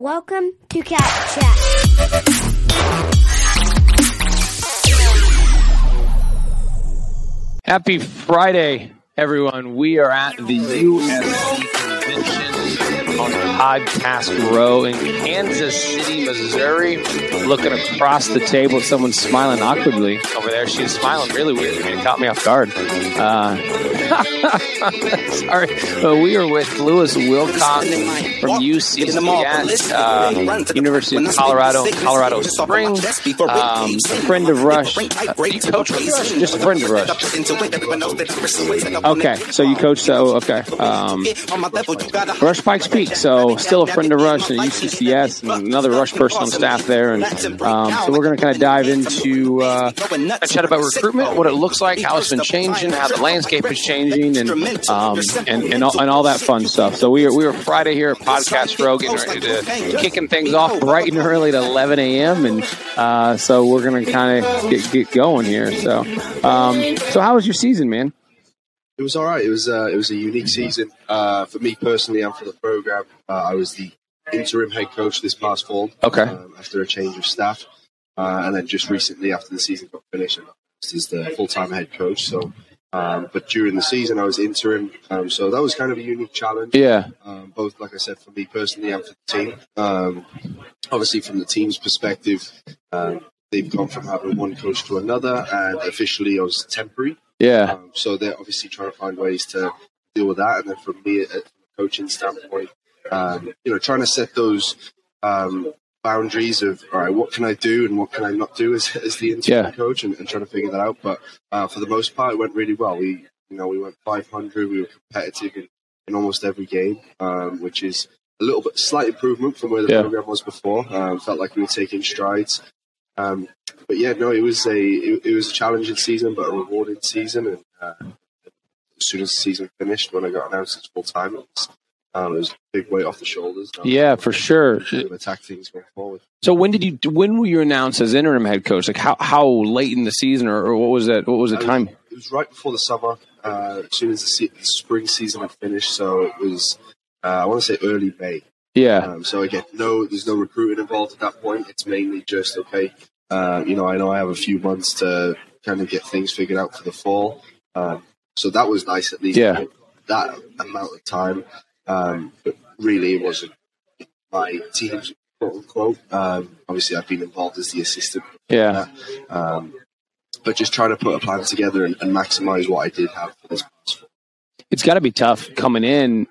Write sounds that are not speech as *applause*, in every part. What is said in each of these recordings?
Welcome to CAP Chat. Happy Friday, everyone. We are at the USC convention on Podcast Row in Kansas City, Missouri. Looking across the table, someone's smiling awkwardly over. She's smiling really weird. I mean, it caught me off guard. Uh, sorry, but we are with Lewis Wilcox from UC at uh, University of Colorado, Colorado Springs. Um, a friend of Rush. Uh, you coach Rush? Just a friend of Rush. Okay, so you coach. So okay, um, Rush Pikes Peak. So still a friend of Rush at UCCS, and another Rush person on staff there. And um, so we're going to kind of dive into uh, chat about recruitment, what it looks like, how it's been changing, how the landscape is changing, and um, and and all, and all that fun stuff. So we are we are Friday here at Podcast Row, getting ready to kicking things off bright and early at 11 a.m. And uh, so we're going to kind of get, get going here. So um, so how was your season, man? It was all right. It was uh, it was a unique season uh, for me personally and for the program. Uh, I was the interim head coach this past fall. Okay. Um, after a change of staff, uh, and then just recently after the season got finished, as the full time head coach. So, um, but during the season I was interim, um, so that was kind of a unique challenge. Yeah, Um, both, like I said, for me personally and for the team. Um, obviously, from the team's perspective, um, they've gone from having one coach to another, and officially I was temporary. yeah, Um, so they're obviously trying to find ways to deal with that. And then from me, uh, from a coaching standpoint, um, you know, trying to set those um, boundaries of all right, what can I do and what can I not do as, as the interim Yeah. coach, and, and trying to figure that out. But uh, for the most part, it went really well. We, you know, we went 500. We were competitive in, in almost every game, um, which is a little bit slight improvement from where the Yeah. program was before. Um, felt like we were taking strides. Um, but yeah, no, it was a it, it was a challenging season, but a rewarding season. And uh, as soon as the season finished, when I got announced as full time, it was um, it was a big weight off the shoulders. Now yeah, for sure. attack things going forward. So when did you when were you announced as interim head coach? Like how how late in the season, or, or what was that? What was the time? It was right before the summer, uh, as soon as the, se- the spring season had finished. So it was, uh, I want to say early May. Yeah, Um, so again, no, there's no recruiting involved at that point. It's mainly just okay. Uh, you know, I know I have a few months to kind of get things figured out for the fall. Um, so that was nice at least. Yeah. That amount of time, um, but really it wasn't my team's quote unquote. Um, obviously, I've been involved as the assistant, yeah, um, but just trying to put a plan together and, and maximize what I did have it's got to be tough coming in.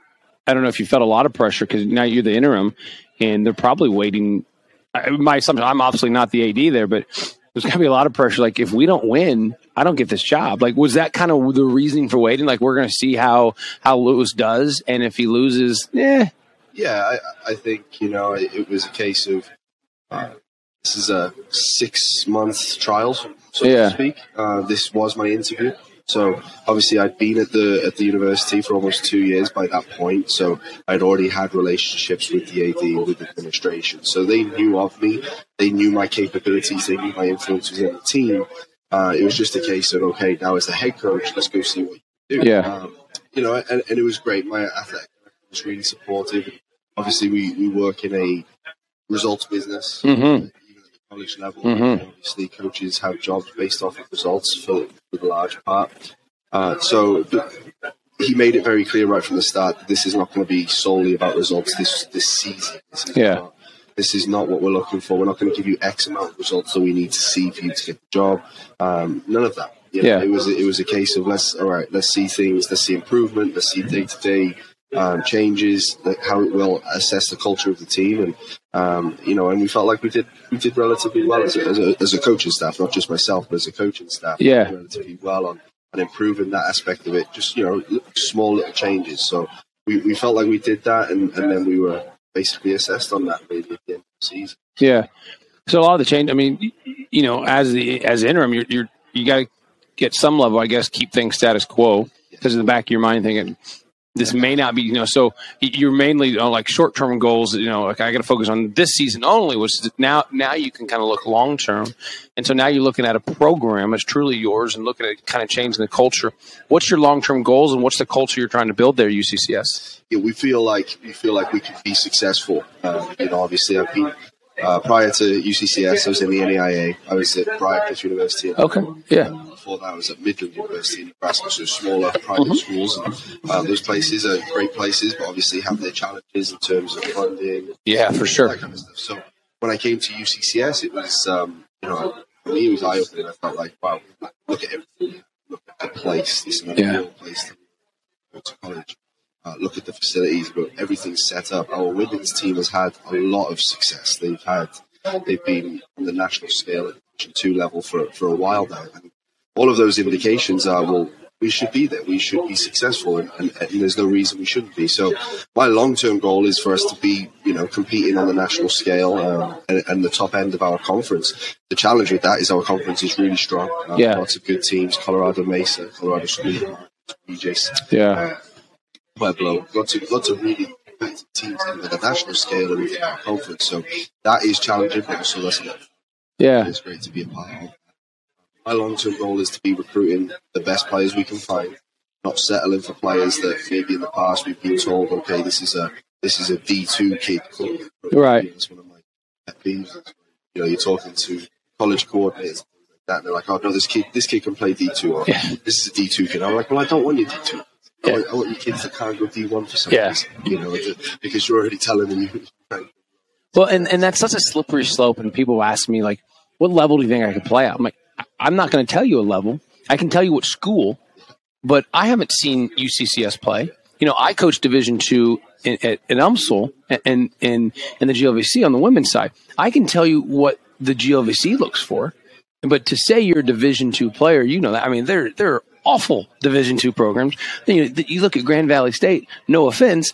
I don't know if you felt a lot of pressure because now you're the interim, and they're probably waiting. I- My assumption, I'm obviously not the AD there, but there's got to be a lot of pressure. Like if we don't win, I don't get this job. Like was that kind of the reasoning for waiting? Like we're going to see how how Lewis does, and if he loses, yeah, Yeah, I, I think you know it, it was a case of uh, this is a six month trial, so Yeah. to speak. Uh, this was my interview, so obviously I'd been at the at the university for almost two years by that point. So I'd already had relationships with the AD, with the administration, so they knew of me, they knew my capabilities, they knew my influence within the team. Uh, it was just a case of okay, now as the head coach, let's go see what you do. Yeah. Um, you know, and, and it was great. My athletic director was really supportive. Obviously, we, we work in a results business, Mhm. even at the college level. Mhm. Obviously, coaches have jobs based off of results for, for the large part. Uh, so he made it very clear right from the start that this is not going to be solely about results this this season. This is Yeah. not, this is not what we're looking for. We're not going to give you X amount of results that we need to see for you to get the job. Um, none of that. You know, Yeah. It was it was a case of let's all right, let's see things, let's see improvement, let's see day to day um, changes, like how it will assess the culture of the team, and um, you know, and we felt like we did we did relatively well as a, as a, as a coaching staff, not just myself, but as a coaching staff, we Yeah. did relatively well on on improving that aspect of it. Just you know, small little changes. So we, we felt like we did that, and, and then we were basically assessed on that really at the end of the season. Yeah. So a lot of the change. I mean, you know, as the as interim, you're you're you got to get some level, I guess, keep things status quo because in the back of your mind thinking, this may not be, you know, so you're mainly you know, like short term goals, you know, like I got to focus on this season only, which is now, now you can kind of look long term. And so now you're looking at a program that's truly yours and looking at kind of changing the culture. What's your long term goals and what's the culture you're trying to build there, UCCS? Yeah, we feel like, we feel like we can be successful. Um, you know, obviously I've been, uh, prior to UCCS, I was in the NAIA. I was at Bryant University. Okay. Yeah. Before that, I was at Midland University in Nebraska, so smaller private mm-hmm. schools. And, uh, those places are great places, but obviously have their challenges in terms of funding. Yeah, for sure. Kind of so when I came to UCCS, it was, um, you know, for me, it was eye opening. I felt like, wow, look at everything. Look at the place. This is an yeah. place to go to college uh, look at the facilities, but everything's set up. Our women's team has had a lot of success. They've had, they've been on the national scale at Two level for for a while now, and all of those indications are well. We should be there. We should be successful, and, and, and there's no reason we shouldn't be. So, my long-term goal is for us to be, you know, competing on the national scale um, and, and, the top end of our conference. The challenge with that is our conference is really strong. Uh, yeah, lots of good teams: Colorado Mesa, Colorado School, BJ's. Yeah. Uh, Pueblo, lots of lots of really competitive teams at the national scale and within our conference. So that is challenging, but also that's yeah, it's great to be a part of. My long term goal is to be recruiting the best players we can find, not settling for players that maybe in the past we've been told, okay, this is a this is a D two kid. Right. That's one of my pet peeves. You know, you're talking to college coordinators like that, and they're like, oh no, this kid this kid can play D two, or yeah. this is a D two kid. I'm like, well, I don't want you D two. I, want, I want your kids to can't go D1 for some yeah. reason, you know, because you're already telling them you. Well, and, and that's such a slippery slope. And people ask me, like, what level do you think I could play at? I'm like, I'm not going to tell you a level. I can tell you what school, but I haven't seen UCCS play. You know, I coach Division two in, at, at UMSL and in in the GLVC on the women's side. I can tell you what the GLVC looks for, but to say you're a Division two player, you know that. I mean, there are awful Division two programs. You, know, you look at Grand Valley State. No offense,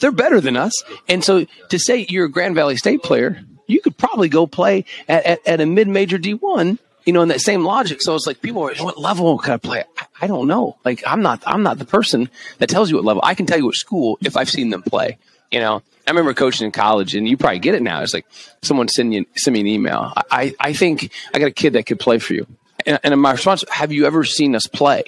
they're better than us. And so to say you're a Grand Valley State player, you could probably go play at, at, at a mid-major D1 you know, in that same logic. So it's like people are, what level can I play? I, don't know. Like I'm not, I'm not the person that tells you what level. I can tell you what school if I've seen them play. You know, I remember coaching in college, and you probably get it now. It's like someone send you send me an email. I, I think I got a kid that could play for you. And, and my response, have you ever seen us play?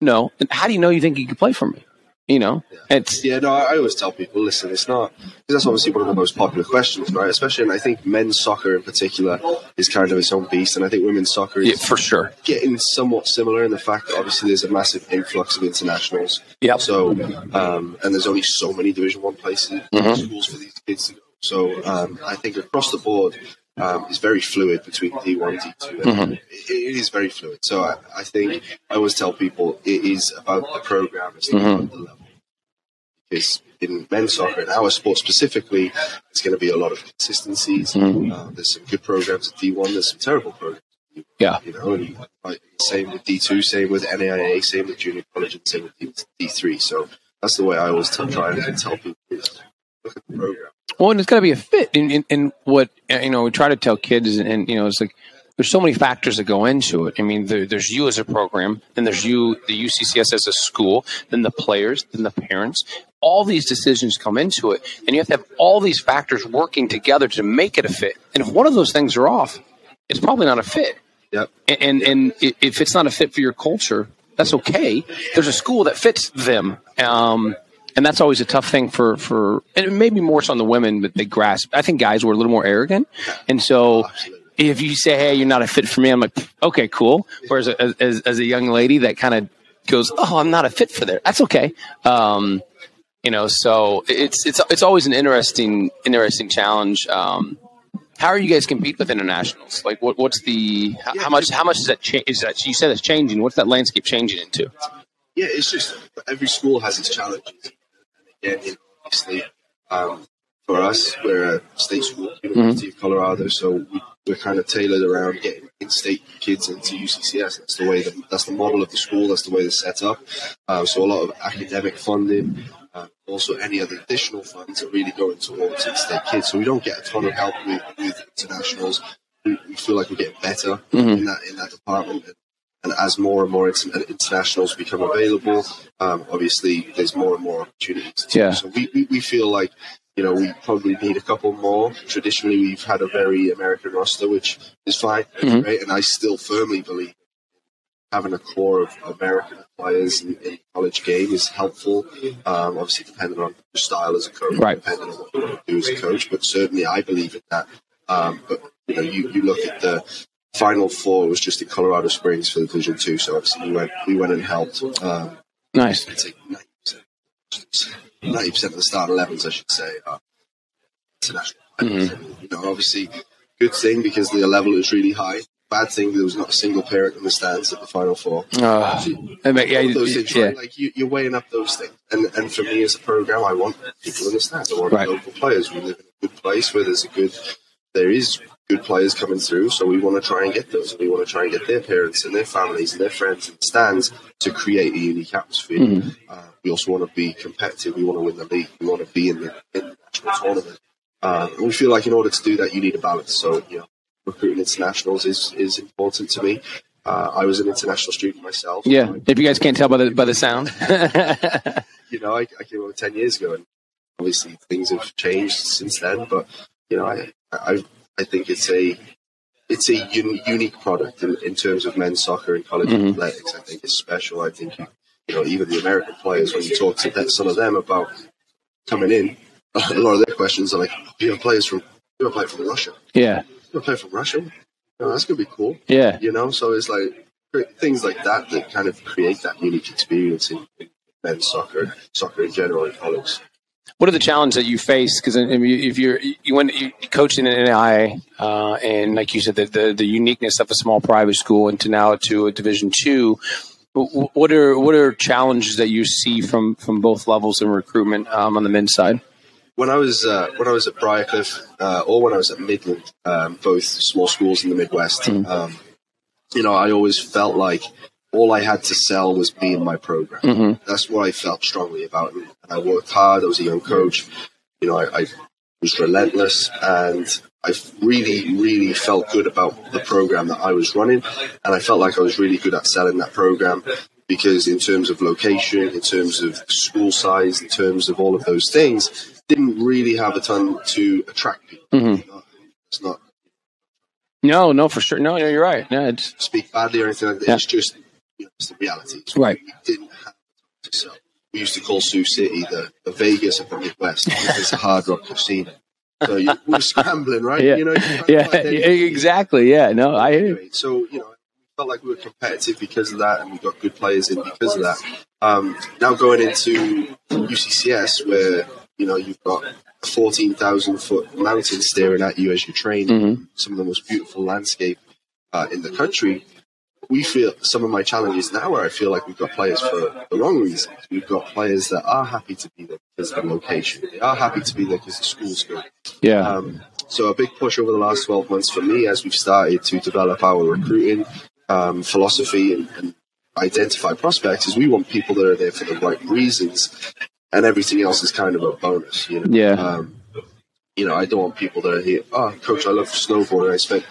No. And how do you know you think he could play for me? You know, it's yeah. No, I always tell people, listen, it's not because that's obviously one of the most popular questions, right? Especially, and I think men's soccer in particular is kind of its own beast, and I think women's soccer is yeah, for sure getting somewhat similar in the fact that obviously there's a massive influx of internationals. Yeah. So, um, and there's only so many Division One places mm-hmm. schools for these kids to go. So, um, I think across the board, um, is very fluid between D1 and D2. Mm-hmm. It, it is very fluid. So I, I, think I always tell people it is about the program, it's not mm-hmm. about the level. Because in men's soccer, in our sport specifically, it's going to be a lot of consistencies. Mm-hmm. Uh, there's some good programs at D1, there's some terrible programs. Yeah. You know, and like, same with D2, same with NAIA, same with junior college, and same with D3. So that's the way I always tell, try and tell people is look at the program. Well, and it's got to be a fit in, in, in, what you know. We try to tell kids, and, and, you know, it's like there's so many factors that go into it. I mean, there, there's you as a program, then there's you, the UCCS as a school, then the players, then the parents. All these decisions come into it, and you have to have all these factors working together to make it a fit. And if one of those things are off, it's probably not a fit. Yep. And, and and if it's not a fit for your culture, that's okay. There's a school that fits them. Um, and that's always a tough thing for for and maybe more so on the women, but they grasp. I think guys were a little more arrogant, and so. If you say, "Hey, you're not a fit for me," I'm like, "Okay, cool." Whereas as, as a young lady that kind of goes, "Oh, I'm not a fit for there," that's okay. Um, you know, so it's it's it's always an interesting interesting challenge. Um, how are you guys compete with internationals? Like, what what's the how, how much how much is that change? Is that you said it's changing? What's that landscape changing into? Yeah, it's just every school has its challenges again, you know, obviously, um, for us, we're a state school, University mm-hmm. of Colorado, so we, are kind of tailored around getting in-state kids into UCCS. That's the way that, that's the model of the school. That's the way they're set up. Uh, so a lot of academic funding, uh, also any other additional funds are really going towards in-state kids. So we don't get a ton of help with, with internationals. We, we feel like we're getting better mm-hmm. in that in that department. And and as more and more internationals become available, um, obviously there's more and more opportunities. Yeah. So we, we, we feel like you know, we probably need a couple more. Traditionally, we've had a very American roster, which is fine, mm-hmm. right? And I still firmly believe having a core of American players in, in college game is helpful. Um, obviously, depending on your style as a coach, right. depending on what you do as a coach. But certainly, I believe in that. Um, but you know, you, you look at the final four was just in Colorado Springs for the Division Two. So obviously, we went we went and helped. Um, nice. Ninety percent of the start 11s, I should say, are international. Mm-hmm. You know, obviously, good thing because the level is really high bad thing there was not a single parent in the stands at the final four. Oh, I mean, yeah, those things, yeah. right? Like you, are weighing up those things, and and for me as a program, I want people in the stands. I want right. local players. We live in a good place where there's a good, there is good players coming through, so we want to try and get those. We want to try and get their parents and their families and their friends in the stands to create a unique atmosphere. Mm-hmm. Uh, we also want to be competitive. We want to win the league. We want to be in the, in the national tournament. Uh, we feel like in order to do that, you need a balance. So, you know, recruiting internationals is, is important to me. Uh, I was an international student myself. Yeah, if you guys can't tell by the by the sound. *laughs* you know, I, I, came over ten years ago, and obviously things have changed since then. But you know, I I, I think it's a it's a un- unique product in, in, terms of men's soccer and college mm-hmm. athletics. I think it's special. I think you know even the American players when you talk to some of them about coming in, *laughs* a lot of their questions are like, Do "You have players from you have players from Russia." Yeah to play from Russia. Oh, that's gonna be cool. Yeah, you know. So it's like things like that that kind of create that unique experience in, in men's soccer, soccer in general, in college. What are the challenges that you face? Because if you're you went you coached in an uh, and like you said, the, the, the uniqueness of a small private school into now to a Division two. What are what are challenges that you see from from both levels in recruitment um, on the men's side? when I was uh, when I was at Briarcliff uh, or when I was at Midland, um, both small schools in the Midwest, mm. um, you know, I always felt like all I had to sell was me and my program. Mm-hmm. That's what I felt strongly about, and I worked hard. I was a young coach. You know, I, I was relentless, and I really, really felt good about the program that I was running, and I felt like I was really good at selling that program because in terms of location, in terms of school size, in terms of all of those things, didn't really have a ton to attract people. Mm-hmm. It's not. No, no, for sure. No, no you're right. No, it's, speak badly or anything like that. Yeah. It's just you know, it's the reality. It's right. We didn't have to sell. We used to call Sioux City the, the Vegas of the Midwest it's a hard rock casino. So you, we were scrambling, right? Yeah, you know, *laughs* yeah, *laughs* exactly. Yeah, no, I hear. So you know, we felt like we were competitive because of that, and we got good players in because of that. Um, now going into UCCS, where you know, you've got a 14,000 foot mountain staring at you as you train, mm-hmm. some of the most beautiful landscape uh, in the country. We feel some of my challenges now where I feel like we've got players for the wrong reasons. We've got players that are happy to be there because of the location. They are happy to be there because the school's good. Yeah. Um, so a big push over the last 12 months for me as we've started to develop our recruiting um, philosophy and, and identify prospects is we want people that are there for the right reasons and everything else is kind of a bonus. You know? Yeah. Um, you know, I don't want people that are here. Oh, coach, I love snowboarding. I spent,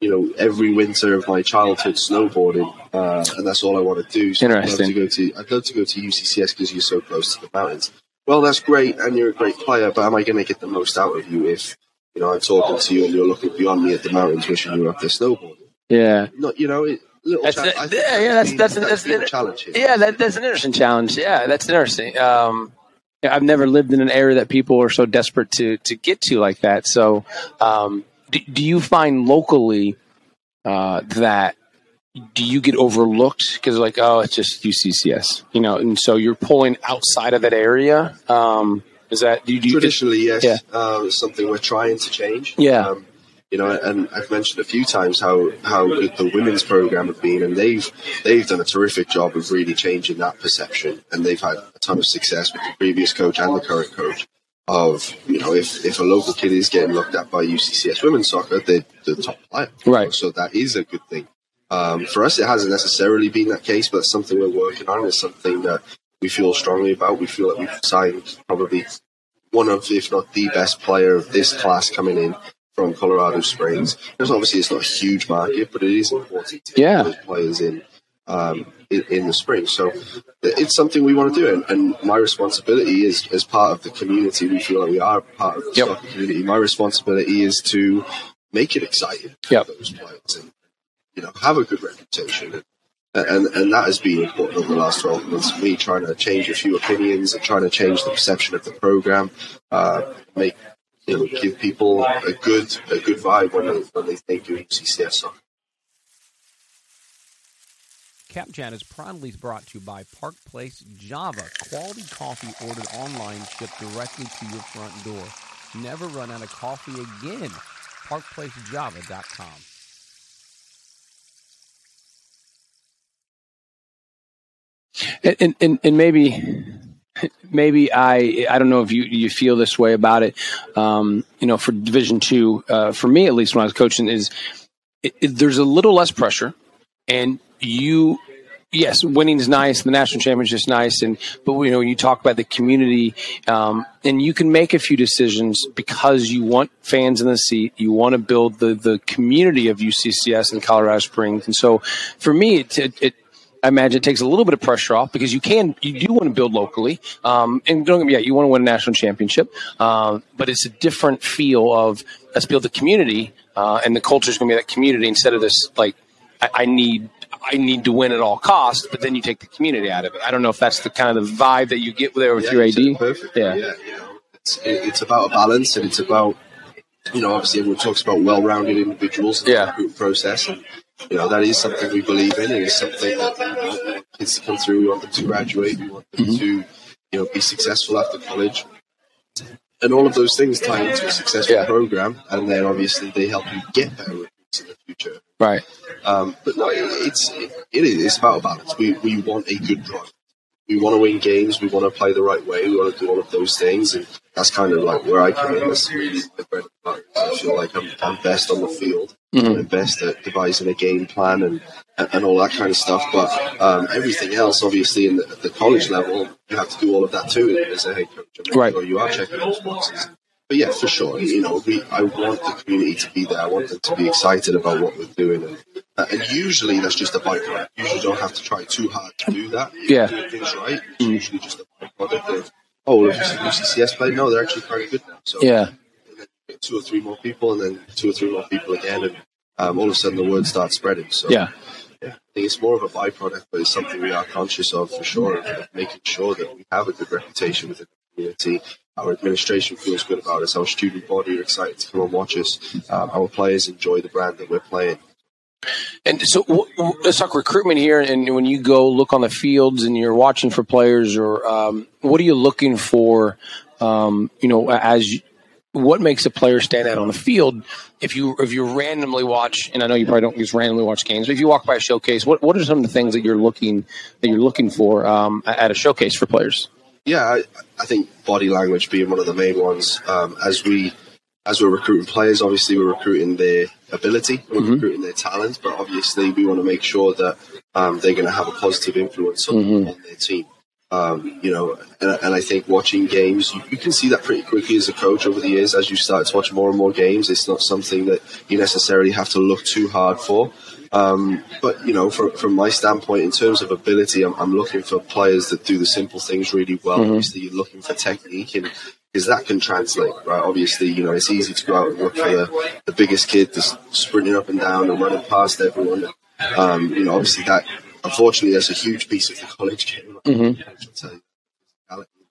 you know, every winter of my childhood snowboarding, uh, and that's all I want to do. So Interesting. I'd love to go to, I'd love to go to UCCS because you're so close to the mountains. Well, that's great, and you're a great player, but am I going to get the most out of you if, you know, I'm talking to you and you're looking beyond me at the mountains, wishing you were up there snowboarding? Yeah. Not, you know, it, that's a, yeah, yeah, that's that's, that's, that's, a challenge. Here. Yeah, that, that's an interesting challenge. Yeah, that's interesting. Um, I've never lived in an area that people are so desperate to to get to like that. So, um, do, do, you find locally uh, that do you get overlooked because like oh it's just UCCS, you know, and so you're pulling outside of that area? Um, is that do you, do you traditionally yes? Yeah. Uh, something we're trying to change. Yeah. Um, you know, and I've mentioned a few times how, how good the women's program have been, and they've they've done a terrific job of really changing that perception, and they've had a ton of success with the previous coach and the current coach. Of you know, if, if a local kid is getting looked at by UCCS women's soccer, they're the top player, right? So that is a good thing. Um, for us, it hasn't necessarily been that case, but it's something we're working on. It's something that we feel strongly about. We feel that we've signed probably one of, if not the best player of this class coming in from Colorado Springs. Obviously it's not a huge market, but it is important to yeah. get those players in. um, in, in, the spring. So it's something we want to do, and, and, my responsibility is as part of the community. We feel like we are part of the yep. soccer community. My responsibility is to make it exciting for yep. those players, and you know, have a good reputation. And, and, and that has been important over the last 12 months. Me trying to change a few opinions and trying to change the perception of the program, uh, make you know, give people a good a good vibe when they when they think of CCS soccer. Cap Chat is proudly brought to you by Park Place Java. Quality coffee ordered online, shipped directly to your front door. Never run out of coffee again. ParkPlaceJava.com. And, and, and maybe *laughs* maybe I I don't know if you you feel this way about it. Um, you know, for Division Two, uh, for me at least, when I was coaching, is it, it, there's a little less pressure, and you yes, winning is nice. The national championship is nice, and but you know when you talk about the community, um, and you can make a few decisions because you want fans in the seat. You want to build the the community of UCCS in Colorado Springs, and so for me, it, it I imagine it takes a little bit of pressure off because you can, you do want to build locally. Um, and don't get me, yeah, you want to win a national championship. Um, but it's a different feel of let's build the community, uh, and the culture is going to be that community instead of this like I, I, need I need to win at all costs, but then you take the community out of it. I don't know if that's the kind of the vibe that you get there with yeah, your AD. Perfect. Yeah, yeah. You know, it's, it's about a balance, and it's about you know obviously everyone talks about well-rounded individuals in yeah. the process. And, you know that is something we believe in, and it's something that we want kids to come through. We want them to graduate. We want them mm-hmm. to you know be successful after college and all of those things tie into a successful yeah. program, and then obviously they help you get better recruits in the future. Right. Um, but no, it's it, it is it's about balance. We we want a good product. We want to win games. We want to play the right way. We want to do all of those things, and that's kind of like where I come in. That's really the bread and butter. I feel like I'm, I'm best on the field. Mm-hmm. I'm best at devising a game plan and and all that kind of stuff. But um, everything else, obviously, in the, the, college level, you have to do all of that too as a head coach. Right. Sure you are checking those boxes. But yeah, for sure, you know, we, I want the community to be there. I want them to be excited about what we're doing, and, uh, and usually that's just a byproduct. You usually don't have to try too hard to do that. If yeah. Doing things right. It's usually just a byproduct of oh, if UCCS play, no, they're actually quite good now. So yeah. Two or three more people, and then two or three more people again, and um, all of a sudden the word starts spreading. So yeah. Yeah, I think it's more of a byproduct, but it's something we are conscious of for sure, of making sure that we have a good reputation within the community. Our administration feels good about us. Our student body are excited to come and watch us. Um, our players enjoy the brand that we're playing. And so let's talk recruitment here. And when you go look on the fields and you're watching for players, or um, what are you looking for? Um, you know, as what makes a player stand out on the field if you if you randomly watch and I know you probably don't just randomly watch games but if you walk by a showcase what what are some of the things that you're looking that you're looking for um, at a showcase for players yeah I, I, think body language being one of the main ones um, as we as we're recruiting players obviously we're recruiting their ability we're mm-hmm. recruiting their talent but obviously we want to make sure that um, they're going to have a positive influence on, mm-hmm. on their team um, you know, and, and, I think watching games, you, you, can see that pretty quickly as a coach over the years. As you start to watch more and more games, it's not something that you necessarily have to look too hard for. Um, but you know, from, from my standpoint, in terms of ability, I'm, I'm, looking for players that do the simple things really well. Mm-hmm. Obviously, you're looking for technique, and because that can translate, right? Obviously, you know, it's easy to go out and look for the, the biggest kid that's sprinting up and down and running past everyone. Um, you know, obviously that unfortunately, that's a huge piece of the college game. Mm-hmm.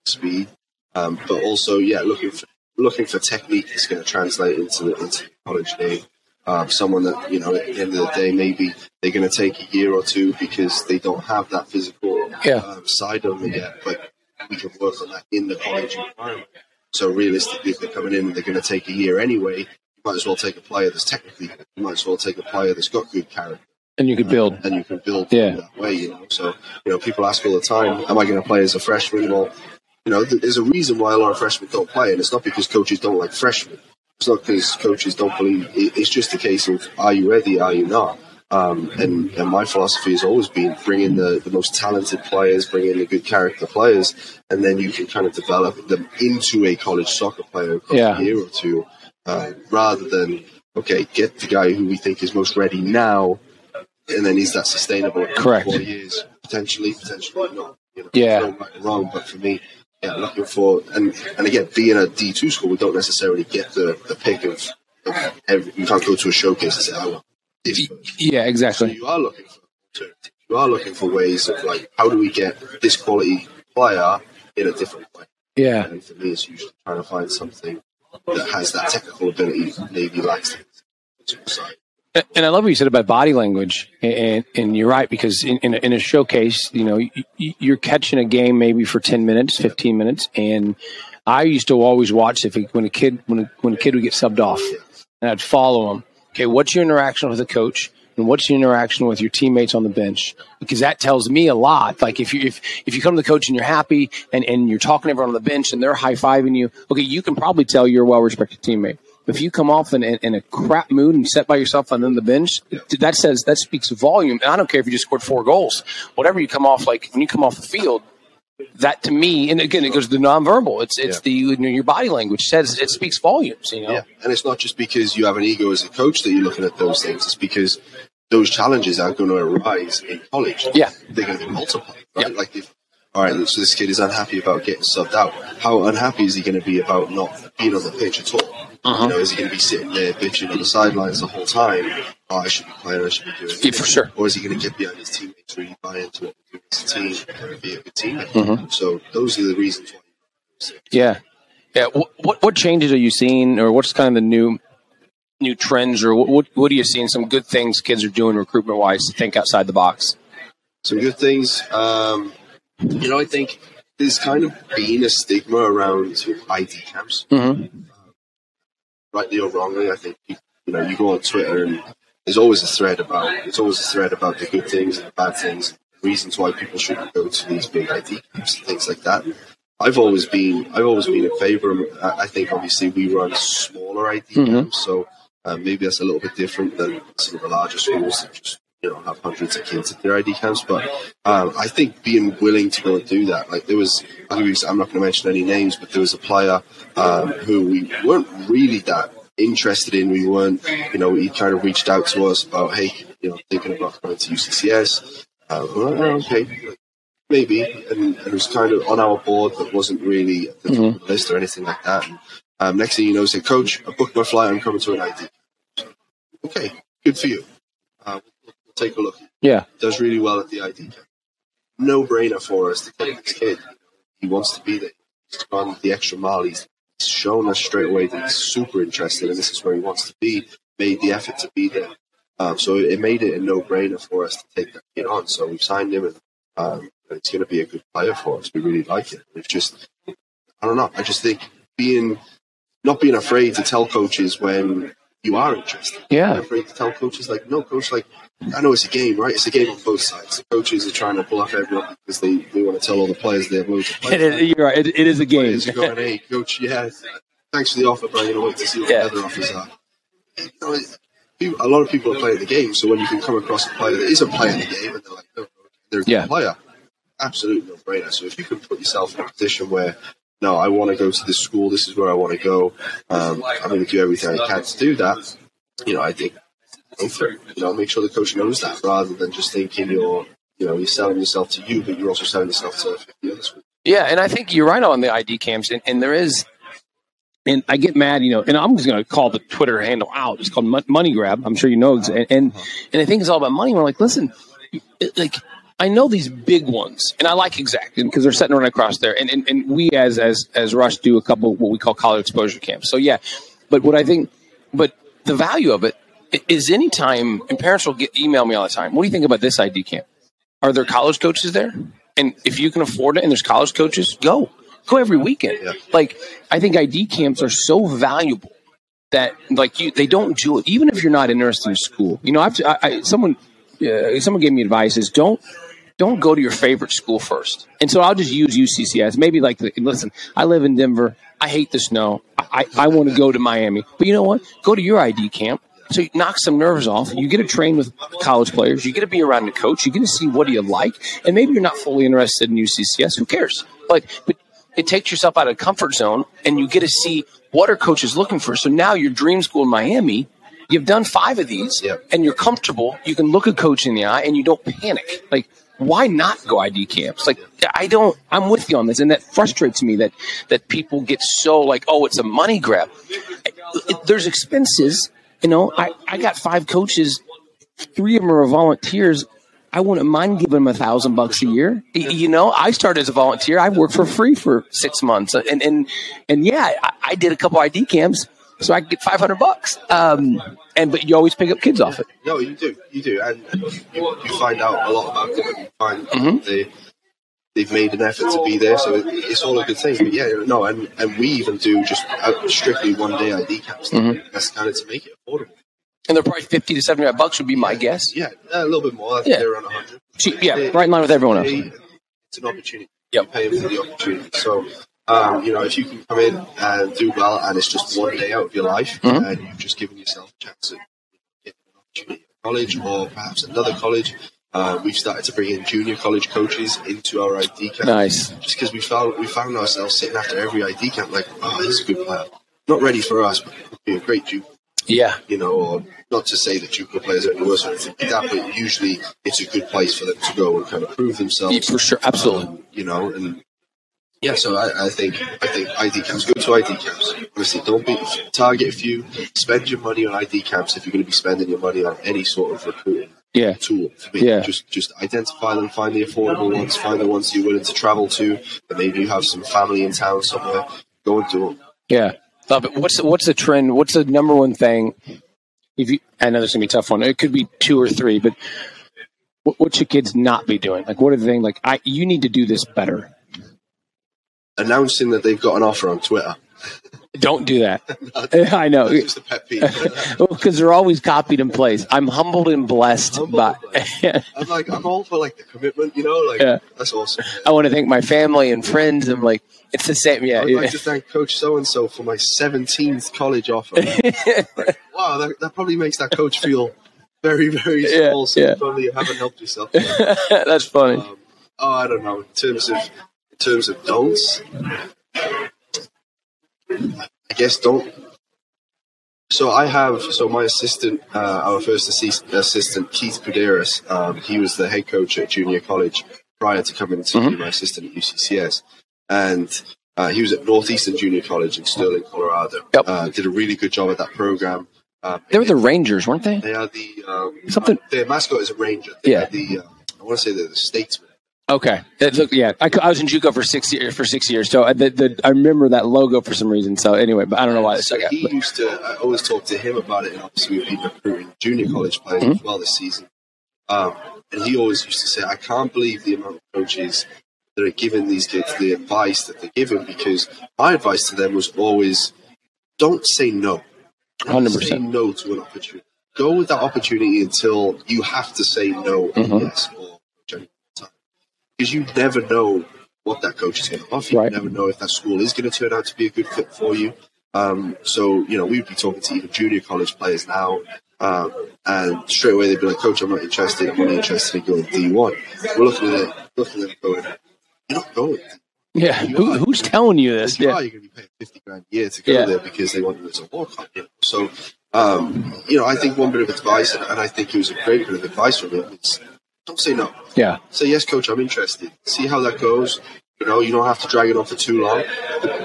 Speed, um, but also, yeah, looking for looking for technique is going to translate into the, into the college game. Um, someone that you know, at the end of the day, maybe they're going to take a year or two because they don't have that physical yeah. um, side of them yet. But we can work on that in the college environment. So realistically, if they're coming in and they're going to take a year anyway, you might as well take a player that's technically. You might as well take a player that's got good character. And you could build. And you can build yeah. that way, you know. So, you know, people ask all the time, am I going to play as a freshman? Well, you know, there's a reason why a lot of freshmen don't play, and it's not because coaches don't like freshmen. It's not because coaches don't believe. It's just a case of, are you ready? Are you not? Um, and, and, my philosophy has always been bring in the, the most talented players, bring in the good character players, and then you can kind of develop them into a college soccer player across yeah. a year or two, uh, rather than okay, get the guy who we think is most ready now and then is that sustainable? in Correct. Four years, potentially, potentially not. You know, Yeah. no right wrong, but for me, yeah, looking for and and again, being a D two school, we don't necessarily get the the pick of. of every, you can't go to a showcase and say, "I want. Yeah, So exactly. you are looking for. You are looking for ways of like, how do we get this quality player in a different way? Yeah. And for me, it's usually trying to find something that has that technical ability maybe lacks. Side. And I love what you said about body language, and and you're right because in in a, in a showcase, you know, you're catching a game maybe for ten minutes, fifteen minutes, and I used to always watch if it, when a kid when a, when a kid would get subbed off, and I'd follow him. Okay, what's your interaction with the coach, and what's your interaction with your teammates on the bench? Because that tells me a lot. Like if you if if you come to the coach and you're happy, and and you're talking to everyone on the bench, and they're high fiving you, okay, you can probably tell you're a well respected teammate. If you come off in, in, in a crap mood and sit by yourself on the bench, that says that speaks volume. And I don't care if you just scored four goals. Whatever you come off like when you come off the field, that to me, and again, it goes to the nonverbal. It's it's Yeah. the you know, your body language says it speaks volumes. You know, Yeah, and it's not just because you have an ego as a coach that you're looking at those things. It's because those challenges are going to arise in college. Yeah. they're going to be multiplied. Right? Like if all right, so this kid is unhappy about getting subbed out. How unhappy is he going to be about not being on the pitch at all? Uh-huh. You know, is he going to be sitting there bitching on the sidelines the whole time? Oh, I should be playing. I should be doing. Yeah, for sure. Or is he going to get behind his teammates, really buy into what they're doing as a team, and be a good teammate? Mm-hmm. So those are the reasons why. yeah, yeah. What, what what changes are you seeing, or what's kind of the new new trends, or what what, what are you seeing? Some good things kids are doing recruitment wise to think outside the box. some good things. Um, you know, I think there's kind of been a stigma around ID camps, Mm-hmm. Rightly or wrongly. I think you, know you go on Twitter and there's always a thread about there's always a thread about the good things and the bad things, reasons why people shouldn't go to these big ID camps and things like that. I've always been I've always been in favour. I I think obviously we run smaller ID Mhm. camps, so uh, maybe that's a little bit different than some of the larger schools that just you know have hundreds of kids at their ID camps. But um, I think being willing to go and do that, like there was, I'm not going to mention any names, but there was a player um, who we weren't really that interested in. We weren't, you know, he kind of reached out to us about, hey, you know, thinking about going to UCCS. Uh, we're like, "Oh, okay, maybe, and, and it was kind of on our board, but wasn't really at the top of the list or anything like that. And, um, next thing you know, say, Coach, I booked my flight. I'm coming to an ID. Okay, good for you. Uh, take a look Yeah, does really well at the ID camp. No brainer for us to take this kid. He wants to be there. He's gone the extra mile. He's shown us straight away that he's super interested and this is where he wants to be. Made the effort to be there. Um, so it made it a no brainer for us to take that kid on. So we've signed him and um, it's going to be a good player for us. We really like it. We've just, I don't know. I just think being, not being afraid to tell coaches when you are interested. Yeah. Not afraid to tell coaches like, no, coach, like, I know it's a game, right? It's a game on both sides. Coaches are trying to bluff everyone because they, they want to tell all the players they have loads *laughs* of it players. is, you're right. It, it is a game. Players are going, hey, coach, yeah, thanks for the offer, but I'm going to wait to see what Yeah. the other offers are. You know, people- a lot of people are playing the game, so when you can come across a player that isn't playing the game and they're like, no, they're a good Yeah. player, absolutely no brainer. So if you can put yourself in a position where, no, I want to go to this school, this is where I want to go, um, I'm going to do everything I can to do that, you know, I think go for it. You know, make sure the coach knows that rather than just thinking you're, you know, you're selling yourself to you, but you're also selling yourself to 50 other schools. Yeah, and I think you're right on the ID camps, and, and there is, and I get mad, you know, and I'm just going to call the Twitter handle out. It's called Money Grab. I'm sure you know, and and, and I think it's all about money. We're like, listen, like I know these big ones, and I like exact because they're sitting right across there, and, and and we as as as Rush do a couple what we call college exposure camps. So yeah, but what I think, but the value of it is anytime, and parents will get email me all the time. What do you think about this ID camp? Are there college coaches there? And if you can afford it and there's college coaches, go. Go every weekend. Yeah. Like I think ID camps are so valuable that like you they don't do it even if you're not interested in school. You know, I've I, I someone uh, someone gave me advice is don't don't go to your favorite school first. And so I'll just use UCCS. Maybe like, the, listen, I live in Denver. I hate the snow. I, I want to go to Miami. But you know what? Go to your ID camp. So you knock some nerves off. You get to train with college players. You get to be around a coach. You get to see what do you like. And maybe you're not fully interested in UCCS. Who cares? Like, but it takes yourself out of comfort zone and you get to see what are coaches looking for. So now your dream school in Miami you've done five of these Yeah. and you're comfortable. You can look a coach in the eye and you don't panic. Like, why not go ID camps? Like, I don't, I'm with you on this. And that frustrates me that, that people get so like, oh, it's a money grab. There's expenses. You know, I, I got five coaches, three of them are volunteers. I wouldn't mind giving them a thousand bucks a year. You know, I started as a volunteer. I worked for free for six months, and and and yeah, I, I did a couple ID camps, so I get five hundred bucks. Um, and but you always pick up kids off it. No, you do, you do, and you, you find out a lot about them. and You find Mhm. they they've made an effort to be there, so it, it's all a good thing. But yeah, no, and and we even do just uh, strictly one day ID camps. Mhm. That's kind of to make it affordable. And they're probably fifty to seventy five bucks would be my guess. Yeah, a little bit more. I think Yeah. they're around hundred. Yeah, right in line with everyone else. They- It's an opportunity. Yep. You pay them for the opportunity. So. Um, you know, if you can come in and do well, and it's just one day out of your life, Mhm. and you've just given yourself a chance at getting an opportunity at college or perhaps another college, uh, we've started to bring in junior college coaches into our ID camp. Nice. Just because we found we found ourselves sitting after every ID camp, like, oh, this is a good player. Not ready for us, but could be a great Juco, Yeah, you know. Or not to say that Juco players are any worse or anything like that, but usually it's a good place for them to go and kind of prove themselves for sure, absolutely. you know, and yeah, so I, I think I think ID camps. Go to ID camps. Honestly, don't be target a few. Spend your money on ID camps if you're going to be spending your money on any sort of recruiting Yeah, tool. For me, Yeah. just just identify them, find the affordable ones, find the ones you're willing to travel to, and maybe you have some family in town somewhere. Go and do them. yeah. Love it. What's what's the trend? What's the number one thing? If you, I know this is gonna be a tough one. It could be two or three, but what, what should kids not be doing? Like, what are the things? Like, I you need to do this better. Announcing that they've got an offer on Twitter. Don't do that. *laughs* *laughs* I know. That's just a pet peeve. *laughs* because they're always copied and placed. I'm humbled and blessed Humbled by. and I'm like, I'm all for like the commitment, you know, like Yeah. that's awesome. I want to thank my family and friends. I'm like, it's the same. Yeah, I'd like to thank Coach So and So for my 17th college offer. Like, wow, that, that probably makes that coach feel very, very Yeah, small. So yeah. you probably haven't helped yourself. that's funny. Um, oh, I don't know. In terms of terms of don'ts, I guess don't. So I have so my assistant, uh, our first assis- assistant Keith Kuderis, um, he was the head coach at junior college prior to coming to be my assistant at UCCS, and uh, he was at Northeastern Junior College in Sterling, Colorado. Yep. Uh, did a really good job at that program. Um, They were the Rangers, weren't they? they are the um, Something- Their mascot is a ranger. They Yeah. the uh, I want to say they're the statesman. Okay. Look, yeah, I, I was in JUCO for six years. For six years, so I, the, the, I remember that logo for some reason. So anyway, but I don't know why. So he used to. I always talk to him about it, and obviously we've been recruiting junior college players Mm-hmm. as well this season. Um, and he always used to say, "I can't believe the amount of coaches that are giving these kids the advice that they're giving." Because my advice to them was always, "Don't say no. 100%. Say no to an opportunity. Go with that opportunity until you have to say no or Mhm. yes or. Because you never know what that coach is going to offer. You Right. never know if that school is going to turn out to be a good fit for you. Um, so, you know, we'd be talking to even junior college players now, um, and straight away they'd be like, Coach, I'm not interested. I'm only interested in going D1. We're looking at it, looking at it going, You're not going. yeah, who, who's telling you this? You Yeah, are, you're going to be paying 50 grand a year to go Yeah. there because they want you as a walk on. You know? So, um, you know, I think one bit of advice, and, and I think it was a great bit of advice from him, is don't say no. yeah, Say, yes, coach, I'm interested. See how that goes. You know, you don't have to drag it on for too long.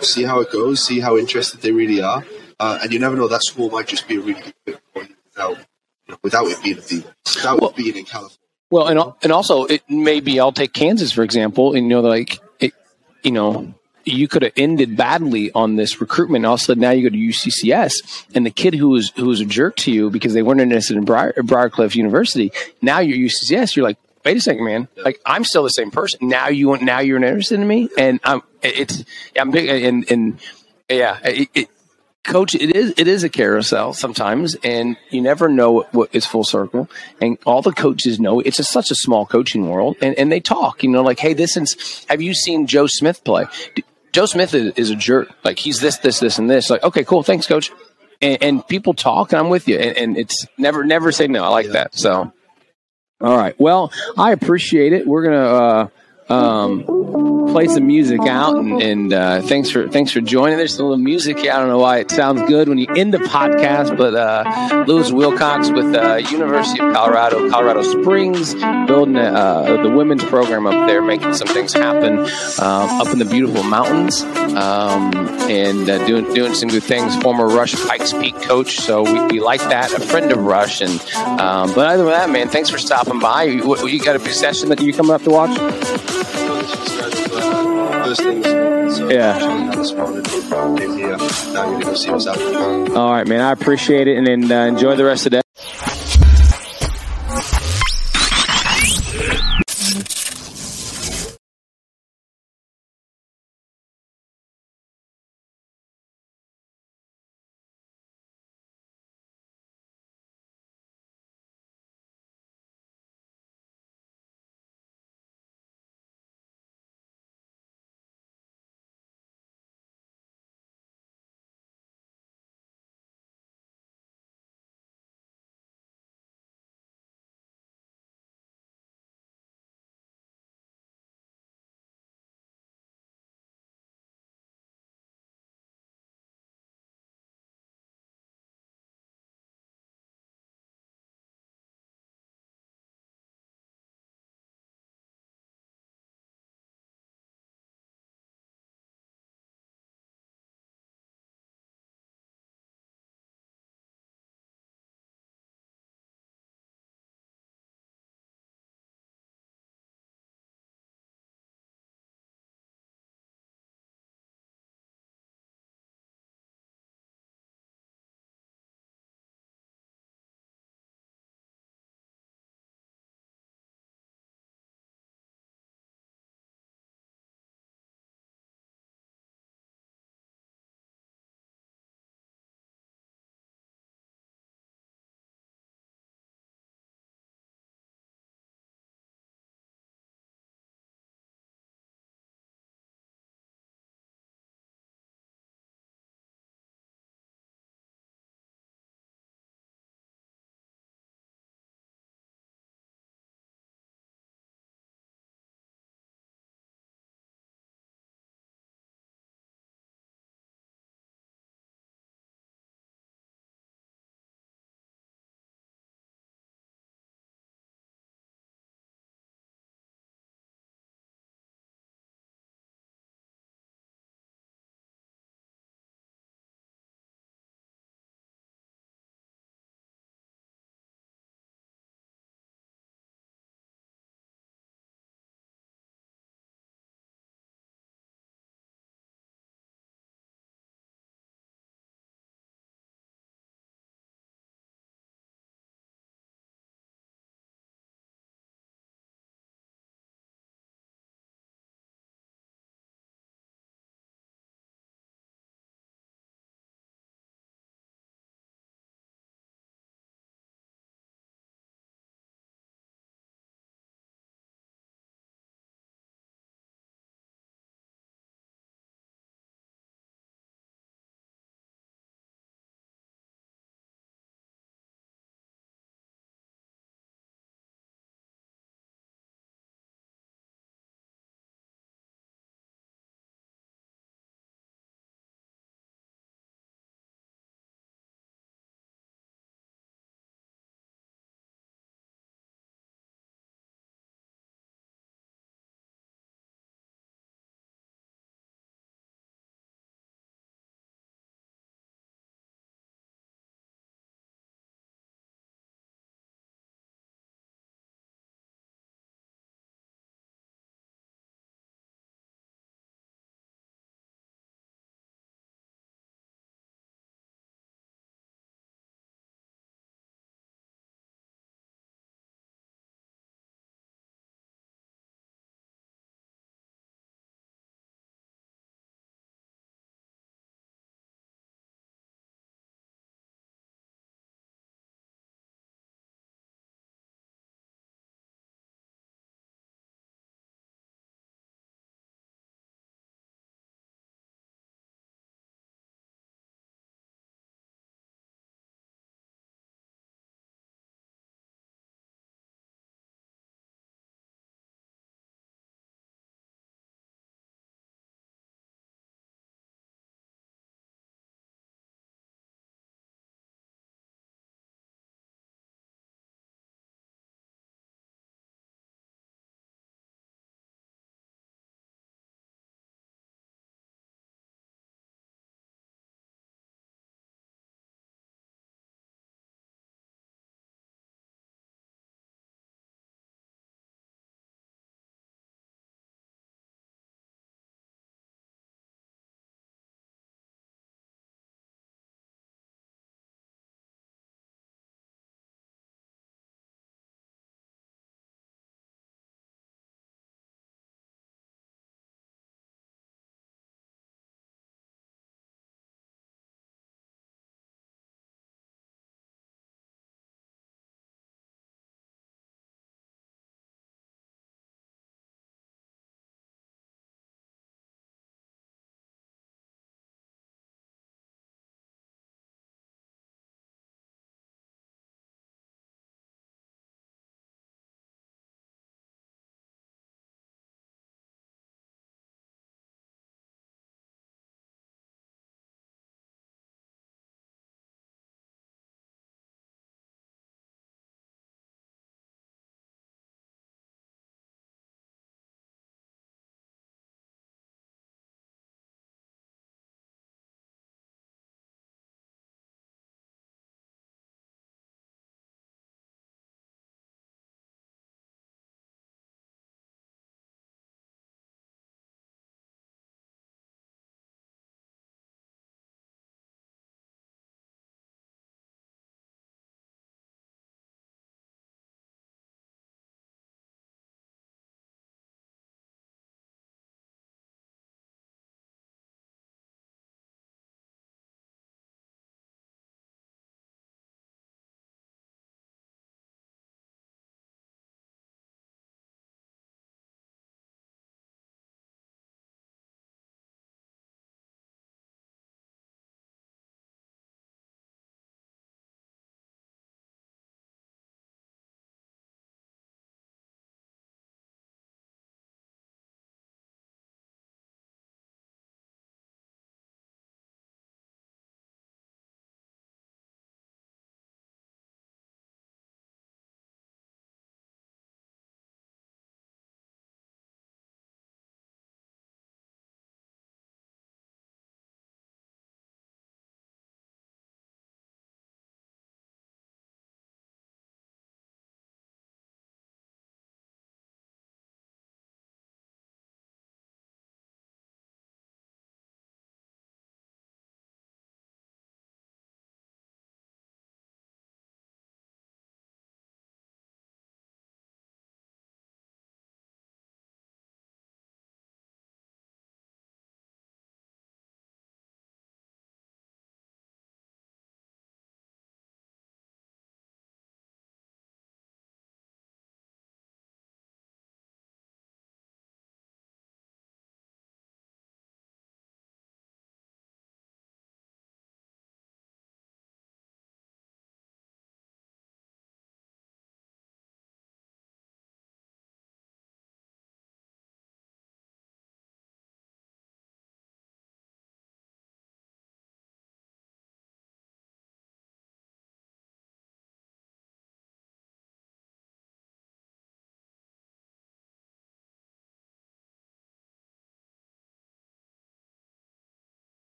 See how it goes. See how interested they really are. Uh, and you never know, that school might just be a really good fit for you without, you know, without it being a deal, without Well- it being in California. Well, and and also it maybe I'll take Kansas for example, and you know, like it, you know, you could have ended badly on this recruitment. All of a sudden, now you go to UCCS, and the kid who was who was a jerk to you because they weren't interested in Briar, Briarcliff University. Now you're UCCS. You're like, wait a second, man. Like I'm still the same person. Now you want now you're interested in me, and I'm it's I'm big and and yeah. It, it, Coach, it is it is a carousel sometimes, and you never know what, what is full circle. And all the coaches know it's a, such a small coaching world, and, and they talk. You know, like, hey, this is. Have you seen Joe Smith play? Joe Smith is, is a jerk. Like he's this, this, this, and this. Like, okay, cool, thanks, coach. And, and people talk, and I'm with you. And, and it's never, never say no. I like that. So, all right. Well, I appreciate it. We're gonna uh, um, play some music out, and, and uh, thanks for thanks for joining. There's a little music here. I don't know why it sounds good when you end the podcast, but uh, Lewis Wilcox with uh, University of Colorado, Colorado Springs, building uh, the women's program up there, making some things happen um, up in the beautiful mountains, um, and uh, doing doing some good things. Former Rush Pikes Peak coach, so we, we like that. A friend of Rush, and um, but other than that, man, thanks for stopping by. You, you got a big session that you coming up to watch? First things. So Yeah. I just wanted to came here. Now I'm going to see what's. All right, man. I appreciate it, and, and uh, enjoy the rest of the day.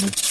Bye.